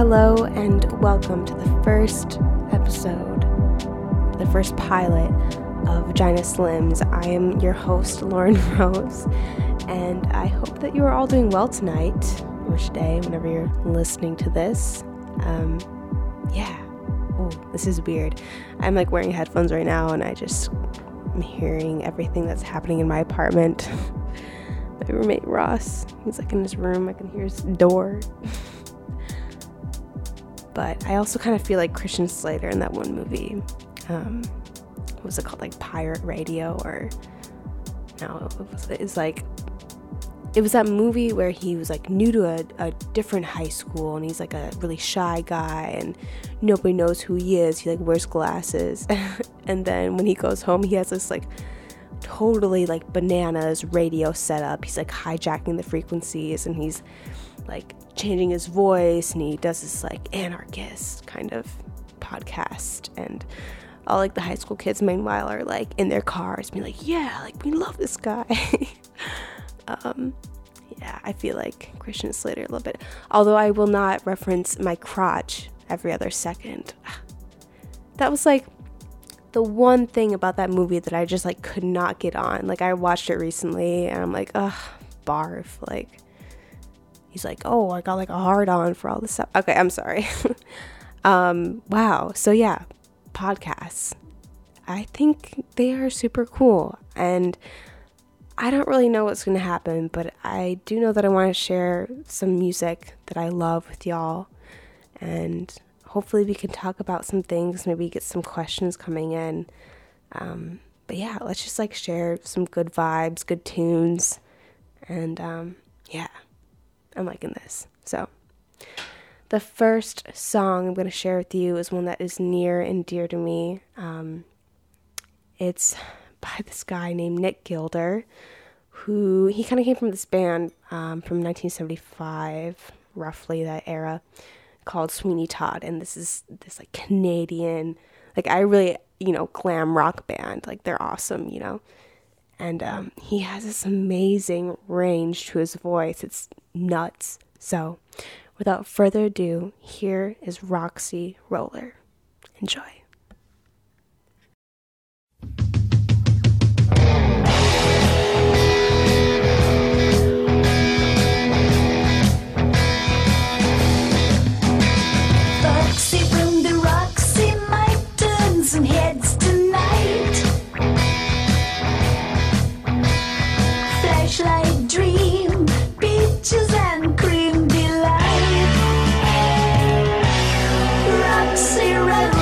Hello, and welcome to the first episode, the first pilot of Vagina Slims. I am your host, Lauren Rose, and I hope that you are all doing well tonight or today, whenever you're listening to this. Um, yeah. Oh, this is weird. I'm like wearing headphones right now, and I just am hearing everything that's happening in my apartment. my roommate Ross, he's like in his room. I can hear his door. but I also kind of feel like Christian Slater in that one movie. Um, what was it called? Like Pirate Radio or no? It was, it's like it was that movie where he was like new to a, a different high school and he's like a really shy guy and nobody knows who he is. He like wears glasses, and then when he goes home, he has this like totally like bananas radio setup. He's like hijacking the frequencies and he's like changing his voice and he does this like anarchist kind of podcast. And all like the high school kids meanwhile are like in their cars being like yeah like we love this guy. Um yeah i feel like christian slater a little bit. Although i will not reference my crotch every other second. That was like the one thing about that movie that i just like could not get on. Like i watched it recently and i'm like ugh barf like he's like, oh, I got like a hard on for all this stuff. Okay, I'm sorry. um, wow. So yeah, podcasts. I think they are super cool. And I don't really know what's going to happen, but I do know that I want to share some music that I love with y'all. And hopefully we can talk about some things, maybe get some questions coming in. Um, but yeah, let's just like share some good vibes, good tunes. And um, yeah. I'm liking this. So, the first song I'm going to share with you is one that is near and dear to me. Um, it's by this guy named Nick Gilder, who he kind of came from this band um, from 1975, roughly that era, called Sweeney Todd, and this is this like Canadian, like I really you know glam rock band. Like they're awesome, you know and um, he has this amazing range to his voice. It's nuts. So, without further ado, here is Roxy Roller. Enjoy. red.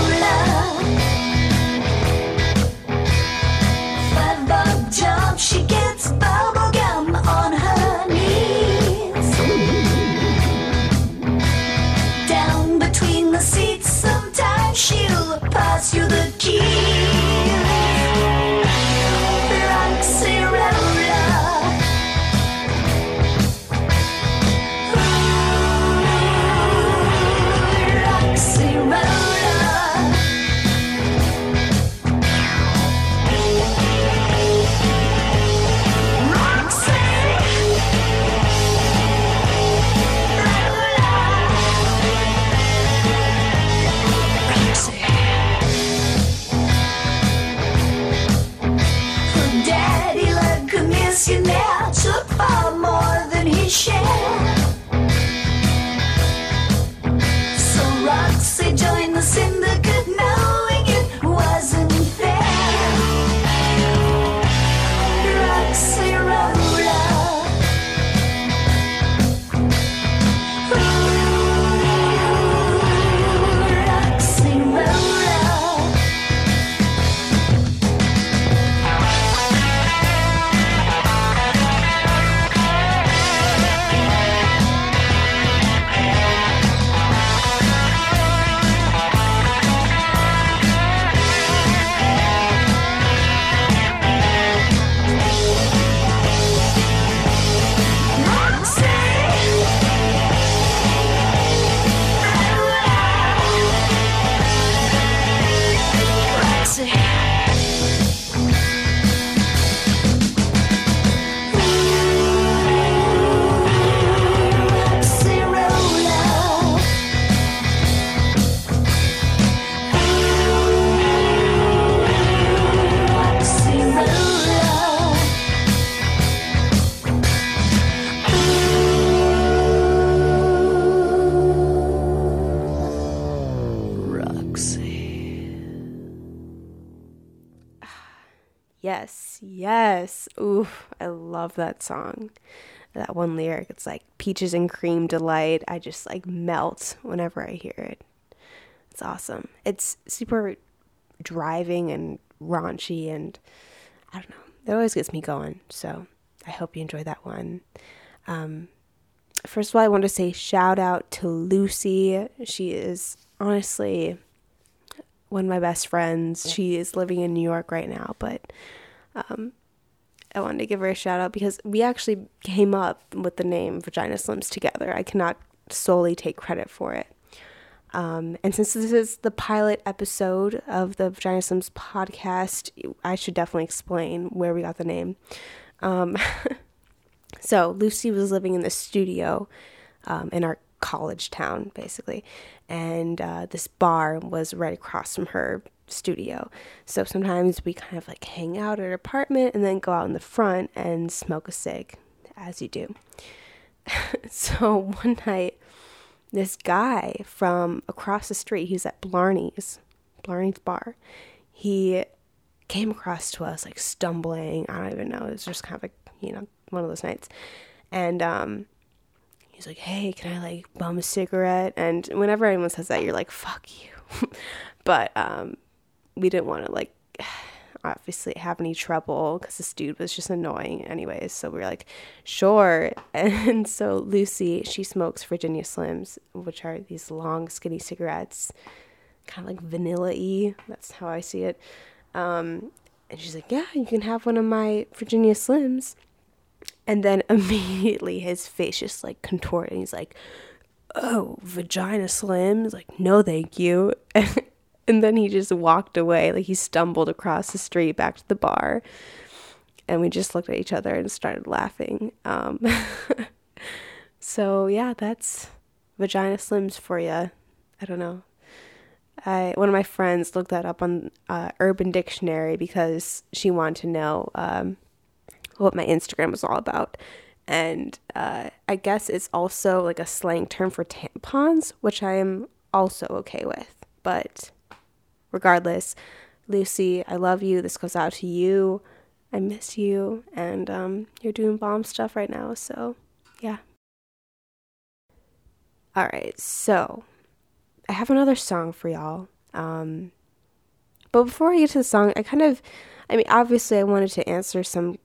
Yes, yes. Oof, I love that song. That one lyric, it's like peaches and cream delight. I just like melt whenever I hear it. It's awesome. It's super driving and raunchy and I don't know. It always gets me going. So I hope you enjoy that one. Um, first of all, I want to say shout out to Lucy. She is honestly one of my best friends. She is living in New York right now, but um, I wanted to give her a shout out because we actually came up with the name Vagina Slims together. I cannot solely take credit for it. Um, and since this is the pilot episode of the Vagina Slims podcast, I should definitely explain where we got the name. Um, so Lucy was living in the studio um, in our college town, basically, and uh, this bar was right across from her studio. So sometimes we kind of like hang out at her apartment and then go out in the front and smoke a cig, as you do. so one night, this guy from across the street, he's at Blarney's, Blarney's bar. He came across to us like stumbling. I don't even know. It was just kind of like, you know, one of those nights. And um he's like, "Hey, can I like bum a cigarette?" And whenever anyone says that, you're like, "Fuck you." but um we didn't want to like obviously have any trouble because this dude was just annoying anyways. So we were like sure. And so lucy she smokes virginia slims which are these long skinny cigarettes kind of like vanilla-y. That's how i see it. Um, and she's like yeah you can have one of my virginia slims and then immediately his face just like contorted and he's like oh vagina slims like no thank you And then he just walked away, like he stumbled across the street back to the bar. And we just looked at each other and started laughing. Um, so, yeah, that's vagina slims for you. I don't know. I, one of my friends looked that up on uh, Urban Dictionary because she wanted to know um, what my Instagram was all about. And uh, I guess it's also like a slang term for tampons, which I am also okay with. But regardless, Lucy, I love you. This goes out to you. I miss you. And um, you're doing bomb stuff right now. So, yeah. All right. So, I have another song for y'all. Um, but before I get to the song, I kind of, I mean, obviously, I wanted to answer some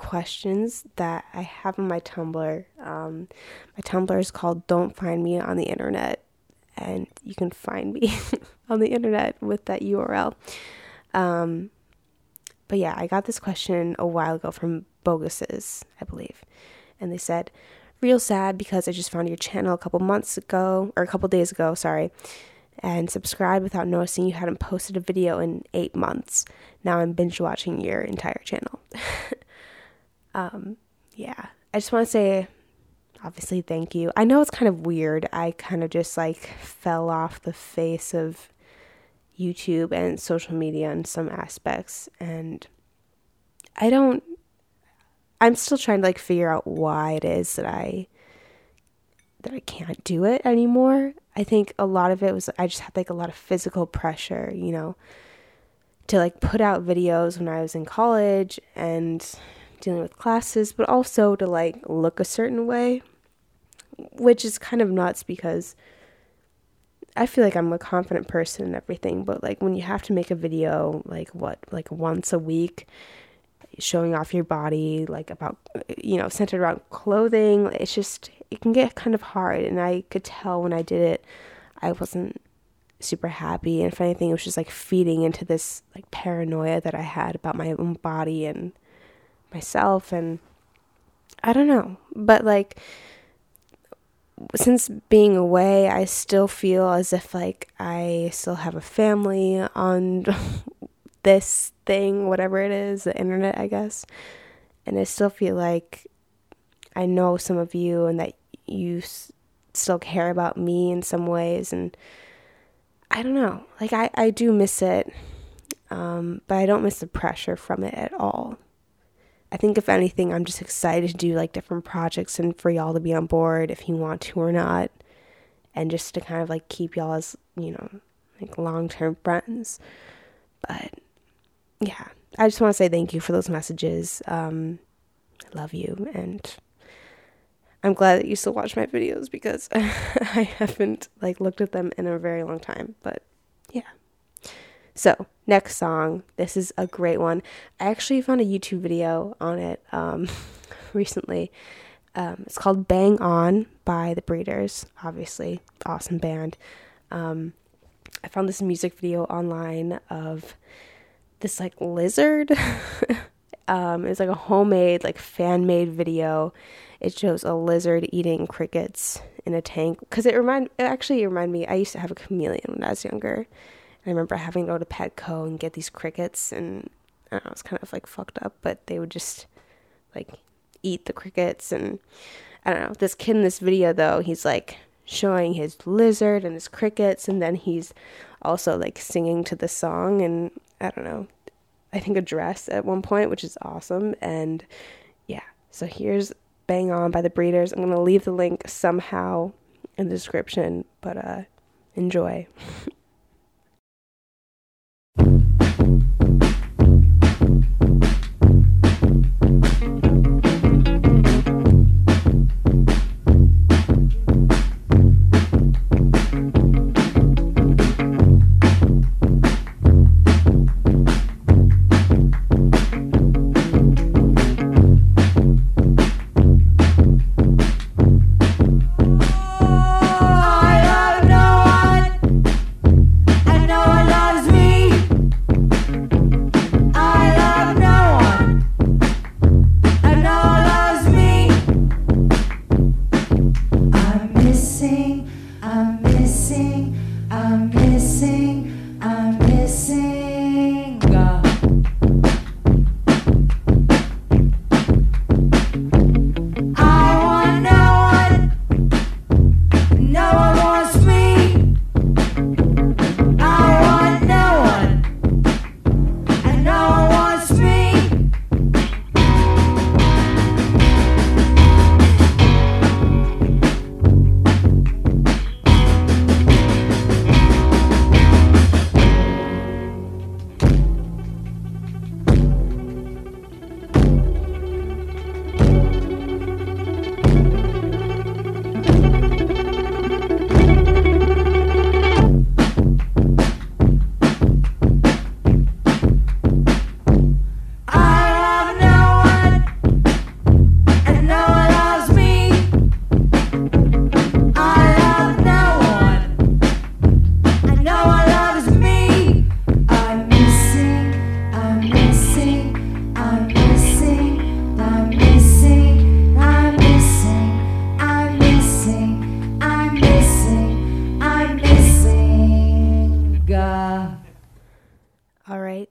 questions that I have on my Tumblr. Um, my Tumblr is called Don't Find Me on the Internet and you can find me on the internet with that URL. Um, but yeah, I got this question a while ago from Boguses, I believe, and they said, "Real sad because I just found your channel a couple months ago or a couple days ago, sorry." And subscribed without noticing you hadn't posted a video in eight months. Now I'm binge watching your entire channel. um, yeah, I just want to say obviously thank you. I know it's kind of weird. I kind of just like fell off the face of YouTube and social media in some aspects and I don't I'm still trying to like figure out why it is that I that I can't do it anymore. I think a lot of it was I just had like a lot of physical pressure, you know, to like put out videos when I was in college and dealing with classes, but also to like look a certain way which is kind of nuts because I feel like I'm a confident person and everything, but like when you have to make a video like what, like once a week showing off your body, like about you know, centered around clothing, it's just it can get kind of hard and I could tell when I did it I wasn't super happy and if anything it was just like feeding into this like paranoia that I had about my own body and myself and I don't know. But like since being away, I still feel as if like I still have a family on this thing, whatever it is, the internet, I guess. And I still feel like I know some of you and that you s- still care about me in some ways. And I don't know, like I, I do miss it, um, but I don't miss the pressure from it at all. I think if anything, I'm just excited to do like different projects and for y'all to be on board if you want to or not. And just to kind of like keep y'all as, you know, like long term friends. But yeah, I just want to say thank you for those messages. Um, I love you, and I'm glad that you still watch my videos because I haven't like looked at them in a very long time. But yeah. So next song, this is a great one. I actually found a YouTube video on it um, recently. Um, it's called "Bang On" by the Breeders. Obviously, awesome band. Um, I found this music video online of this like lizard. um, it's like a homemade, like fan made video. It shows a lizard eating crickets in a tank because it remind it actually reminded me. I used to have a chameleon when I was younger. I remember having to go to Petco and get these crickets, and I don't know, it's kind of like fucked up, but they would just like eat the crickets. And I don't know. This kid in this video though, he's like showing his lizard and his crickets, and then he's also like singing to the song, and I don't know. I think a dress at one point, which is awesome. And yeah, so here's Bang On by the Breeders. I'm going to leave the link somehow in the description, but uh, enjoy.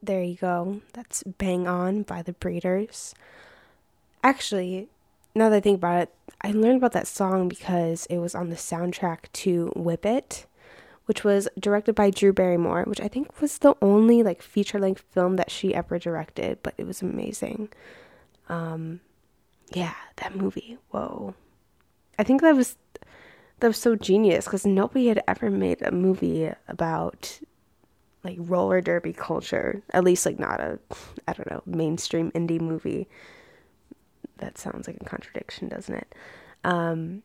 go. That's Bang On by the Breeders. Actually, now that I think about it, I learned about that song because it was on the soundtrack to Whip It, which was directed by Drew Barrymore, which I think was the only like feature length film that she ever directed, but it was amazing. Um yeah, that movie. Whoa. I think that was that was so genius because nobody had ever made a movie about like roller derby culture. At least like not a I don't know, mainstream indie movie. That sounds like a contradiction, doesn't it? Um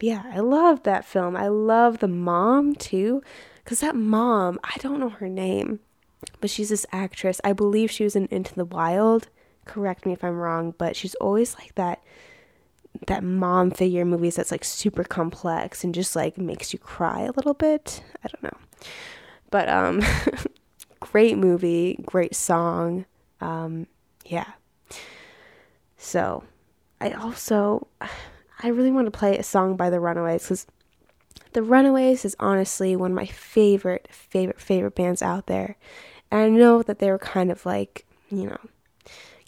yeah, I love that film. I love the mom too cuz that mom, I don't know her name, but she's this actress. I believe she was in Into the Wild. Correct me if I'm wrong, but she's always like that that mom figure movies that's like super complex and just like makes you cry a little bit. I don't know. But um, great movie, great song. Um, yeah. So, I also I really want to play a song by the Runaways because the Runaways is honestly one of my favorite, favorite, favorite bands out there. And I know that they were kind of like, you know,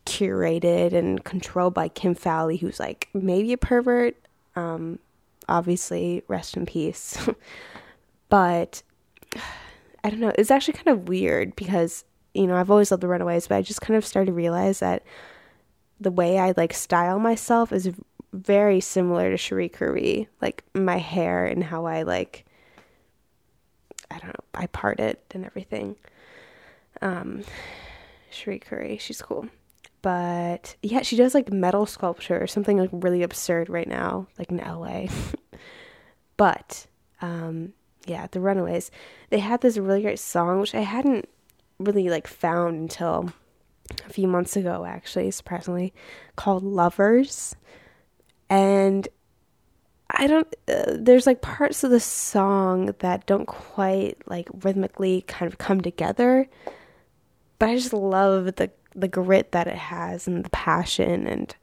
curated and controlled by Kim Fowley, who's like maybe a pervert. Um, obviously, rest in peace. but I don't know. It's actually kind of weird because, you know, I've always loved the Runaways, but I just kind of started to realize that the way I like style myself is very similar to Cherie Currie. Like my hair and how I like, I don't know, I part it and everything. Um, Cherie Currie. She's cool. But yeah, she does like metal sculpture or something like really absurd right now, like in LA. but um yeah, the Runaways. They had this really great song which I hadn't really like found until a few months ago actually, surprisingly, called Lovers. And I don't uh, there's like parts of the song that don't quite like rhythmically kind of come together. But I just love the the grit that it has and the passion and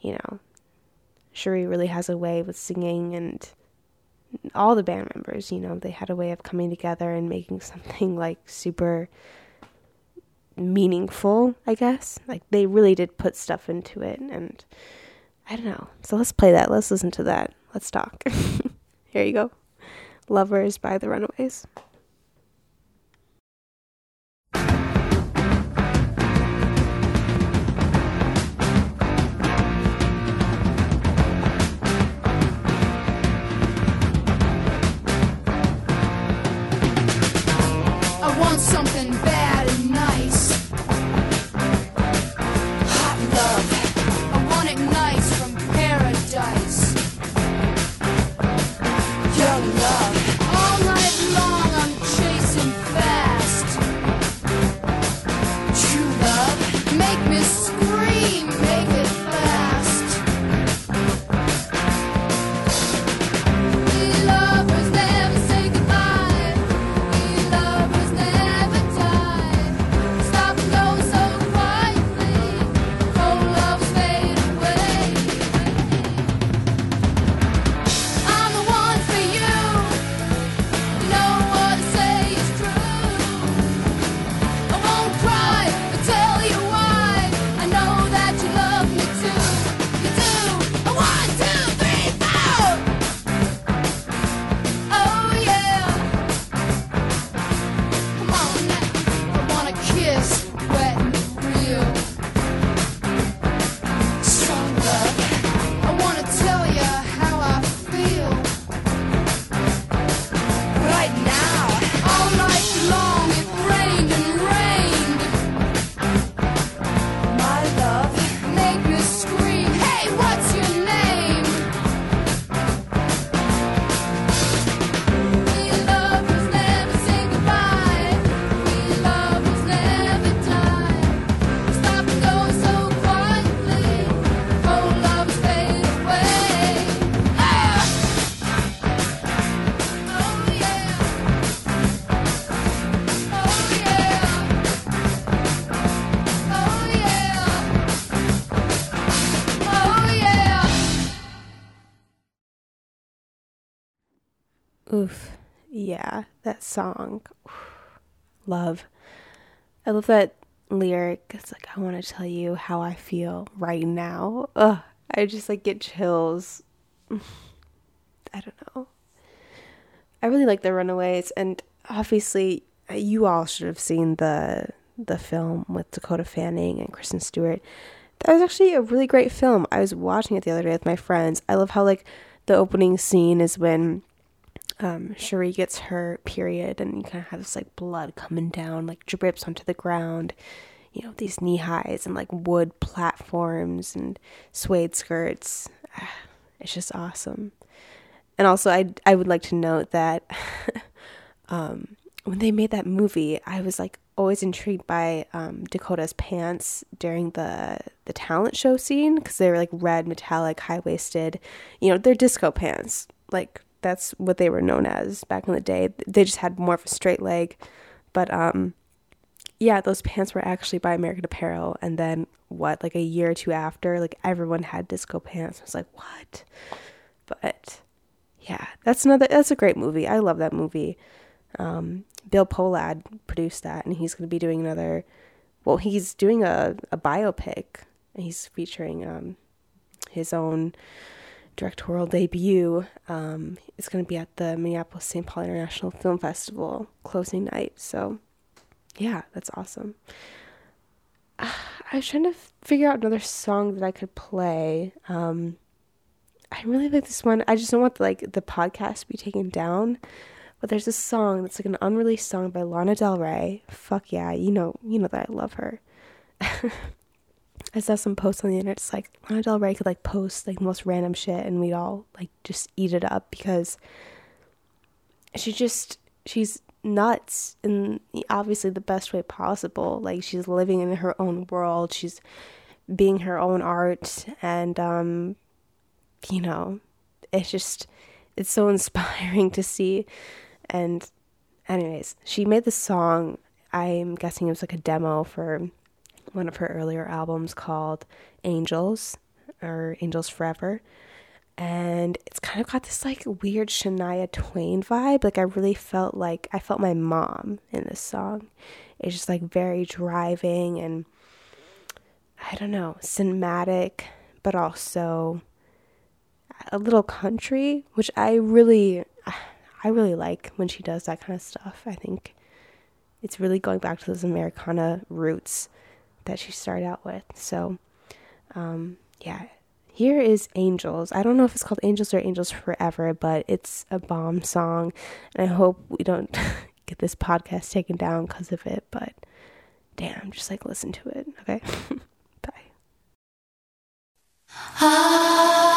you know Cherie really has a way with singing and all the band members, you know, they had a way of coming together and making something like super meaningful, I guess. Like they really did put stuff into it and I don't know. So let's play that. Let's listen to that. Let's talk. Here you go. Lovers by the Runaways. Yeah, that song. Love. I love that lyric. It's like, I want to tell you how I feel right now. Ugh. I just like get chills. I don't know. I really like the Runaways, and obviously, uh, you all should have seen the the film with Dakota Fanning and Kristen Stewart. That was actually a really great film. I was watching it the other day with my friends. I love how like the opening scene is when um, Cherie gets her period, and you kind of have this like blood coming down, like drips onto the ground. You know, these knee highs and like wood platforms and suede skirts. It's just awesome. And also, I I would like to note that um, when they made that movie, I was like always intrigued by um, Dakota's pants during the the talent show scene because they were like red, metallic, high waisted. You know, they're disco pants, like that's what they were known as back in the day. They just had more of a straight leg. But um yeah, those pants were actually by American Apparel and then what, like a year or two after, like everyone had disco pants. I was like, "What?" But yeah, that's another that's a great movie. I love that movie. Um Bill Pohlad produced that and he's going to be doing another well, he's doing a a biopic. And he's featuring um his own directorial debut. Um, it's going to be at the Minneapolis St. Paul International Film Festival closing night. So, yeah, that's awesome. I was trying to figure out another song that I could play. Um, I really like this one. I just don't want the, like the podcast to be taken down, But there's a song that's like an unreleased song by Lana Del Rey. Fuck yeah, you know, you know that I love her. I saw some posts on the internet. It's like Lana Del Rey could like post like most random shit, and we'd all like just eat it up because she just she's nuts in obviously the best way possible. Like she's living in her own world. She's being her own art, and um, you know, it's just it's so inspiring to see and anyways, she made the song. I'm guessing it was like a demo for one of her earlier albums called Angels or Angels Forever. And it's kind of got this like weird Shania Twain vibe. Like I really felt like I felt my mom in this song. It's just like very driving and I don't know, cinematic, but also a little country, which I really I really like when she does that kind of stuff. I think it's really going back to those Americana roots that she started out with. So, um, yeah, here is Angels. I don't know if it's called Angels or Angels Forever, but it's a bomb song. And I hope we don't get this podcast taken down because of it. But damn, just like listen to it, okay? Bye. Is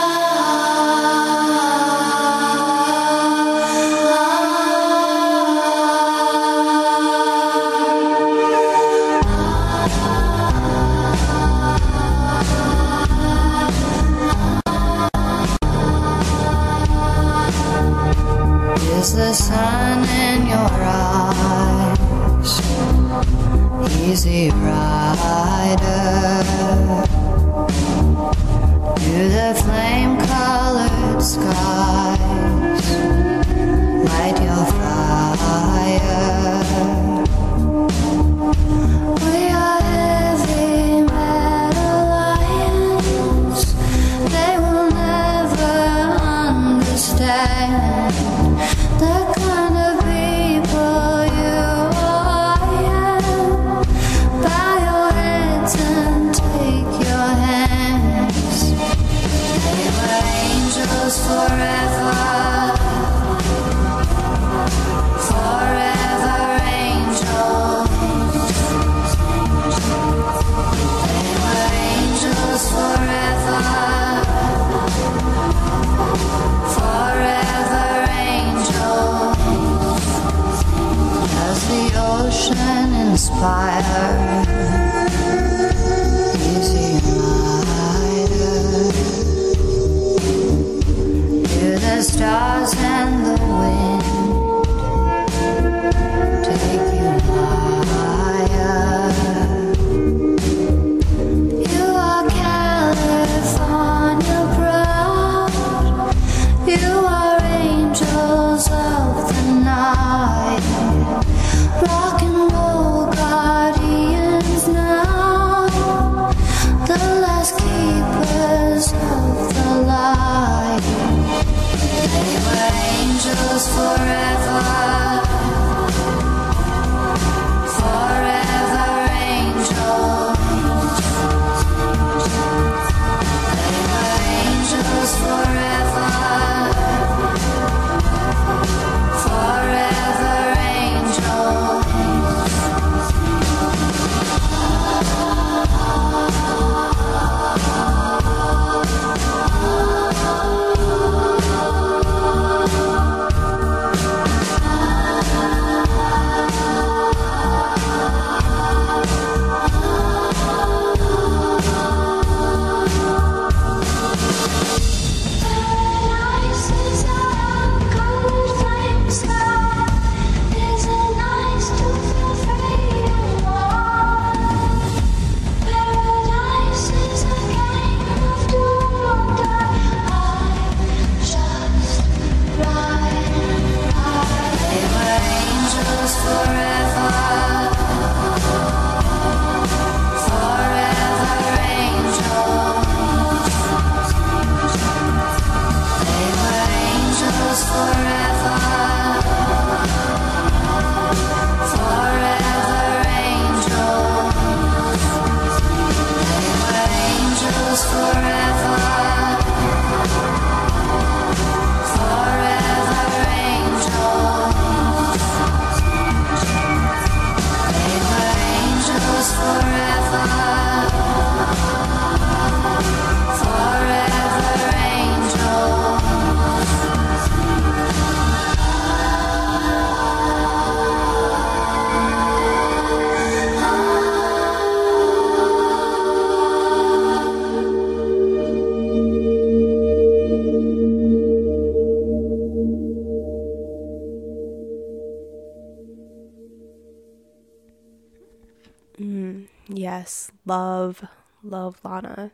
love, love Lana,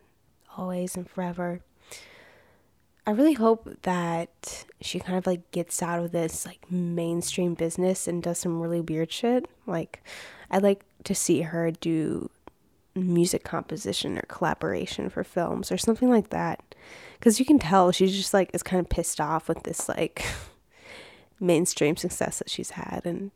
always and forever. I really hope that she kind of like gets out of this like mainstream business and does some really weird shit. Like, I'd like to see her do music composition or collaboration for films or something like that. Because you can tell she's just like is kind of pissed off with this like mainstream success that she's had. And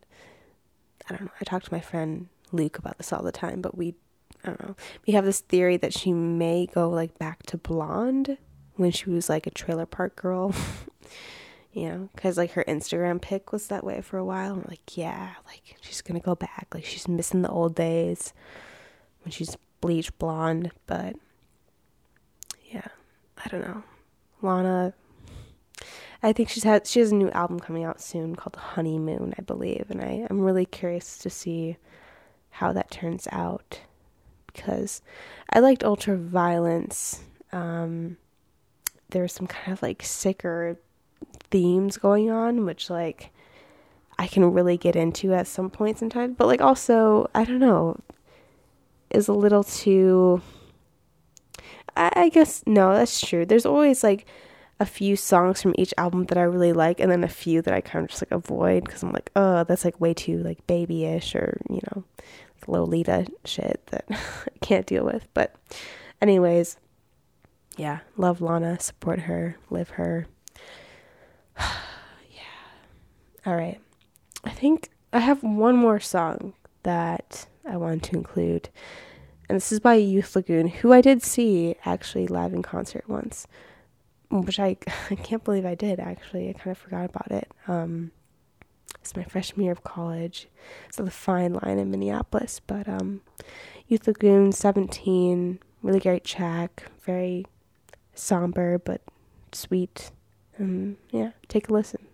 I don't know. I talk to my friend Luke about this all the time, but we, I don't know. We have this theory that she may go like back to blonde when she was like a trailer park girl. you know, because like her Instagram pic was that way for a while. I'm like, yeah, like she's gonna go back. Like she's missing the old days when she's bleach blonde. But yeah, I don't know. Lana, I think she's had she has a new album coming out soon called Honeymoon, I believe, and I I'm really curious to see how that turns out because I liked Ultraviolence. Um, there some kind of like sicker themes going on, which like I can really get into at some points in time, but like also I don't know, is a little too. I, I guess no, that's true. There's always like a few songs from each album that I really like, and then a few that I kind of just like avoid because I'm like, oh, that's like way too like babyish or you know, Lolita shit that I can't deal with. But, anyways, yeah, love Lana, support her, live her. yeah. All right. I think I have one more song that I want to include. And this is by Youth Lagoon, who I did see actually live in concert once, which I, I can't believe I did actually. I kind of forgot about it. Um, it's my freshman year of college. It's the fine line in Minneapolis, but um, Youth Lagoon 17, really great track, very somber but sweet. Yeah, take a listen.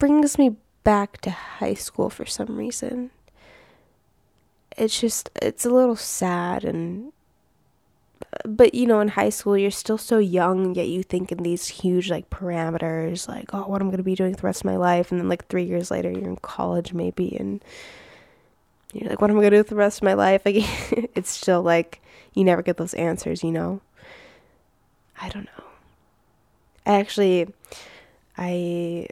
Brings me back to high school for some reason. It's just it's a little sad and but you know in high school you're still so young yet you think in these huge like parameters like oh what i'm going to be doing the rest of my life? And then like three years later you're in college maybe and you're like what am i going to do with the rest of my life? Like it's still like you never get those answers you know? I don't know. I actually i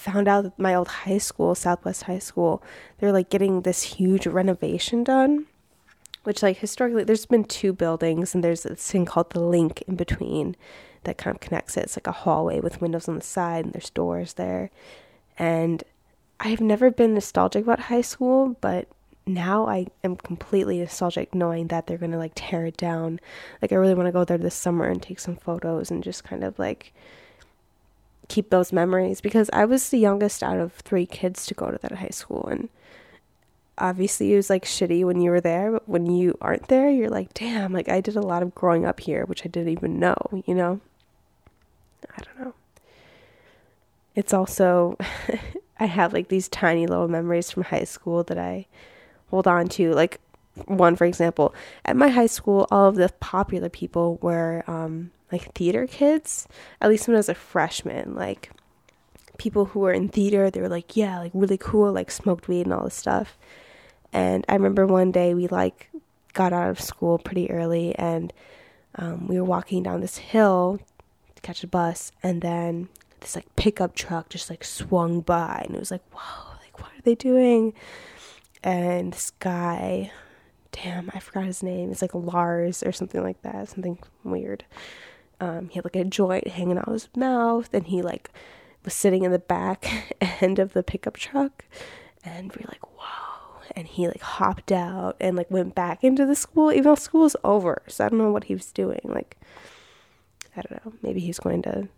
found out that my old high school southwest high school they're like getting this huge renovation done which like historically there's been two buildings and there's this thing called the link in between that kind of connects it. It's like a hallway with windows on the side and there's doors there. And I've never been nostalgic about high school, but now I am completely nostalgic knowing that they're going to like tear it down. Like I really want to go there this summer and take some photos and just kind of like keep those memories because I was the youngest out of 3 kids to go to that high school and obviously it was like shitty when you were there, but when you aren't there, you're like, damn, like I did a lot of growing up here, which I didn't even know, you know? I don't know. It's also, I have like these tiny little memories from high school that I hold on to. Like, one, for example, at my high school, all of the popular people were um, like theater kids, at least when I was a freshman. Like, people who were in theater, they were like, yeah, like really cool, like smoked weed and all this stuff. And I remember one day we like got out of school pretty early and um, we were walking down this hill to catch a bus and then this like pickup truck just like swung by and it was like, whoa, like what are they doing? And this guy, damn, I forgot his name. It's like Lars or something like that, something weird. Um, he had like a joint hanging out of his mouth and he like was sitting in the back end of the pickup truck and we are like, whoa and he like hopped out and like went back into the school even though school's over. So I don't know what he was doing. Like I don't know, maybe he's going to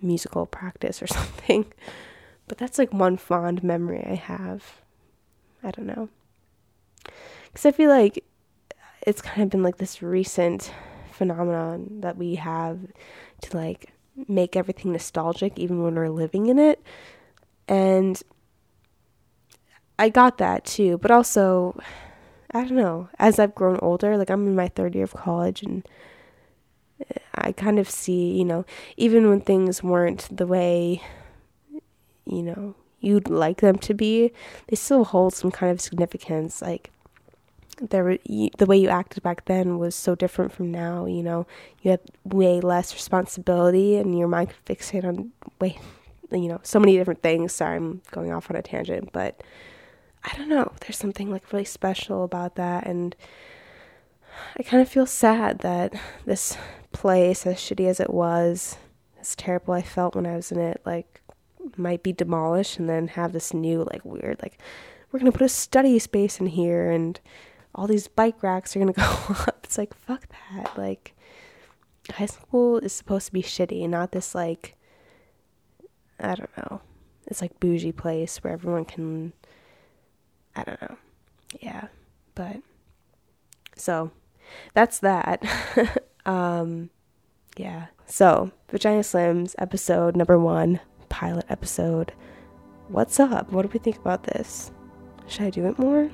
musical practice or something. But that's like one fond memory I have. I don't know. Cuz I feel like it's kind of been like this recent phenomenon that we have to like make everything nostalgic even when we're living in it. And I got that too, but also I don't know, as I've grown older, like I'm in my third year of college and eh, I kind of see, you know, even when things weren't the way you know, you'd like them to be, they still hold some kind of significance. Like there the way you acted back then was so different from now, you know. You had way less responsibility and your mind could fixate on way you know, so many different things. Sorry, I'm going off on a tangent, but I don't know, there's something like really special about that and I kind of feel sad that this place, as shitty as it was, as terrible I felt when I was in it, like might be demolished and then have this new like weird like we're gonna put a study space in here and all these bike racks are gonna go up. It's like fuck that. Like high school is supposed to be shitty, not this like I don't know. It's like bougie place where everyone can I don't know. Yeah. But so that's that. um yeah. So, Vagina Slims episode number 1, pilot episode. What's up? What do we think about this? Should I do it more?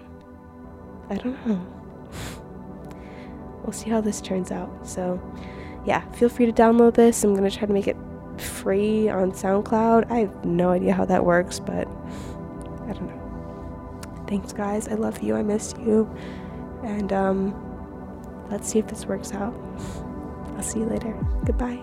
I don't know. we'll see how this turns out. So, yeah, feel free to download this. I'm going to try to make it free on SoundCloud. I have no idea how that works, but I don't know. Thanks, guys. I love you. I miss you. And um, let's see if this works out. I'll see you later. Goodbye.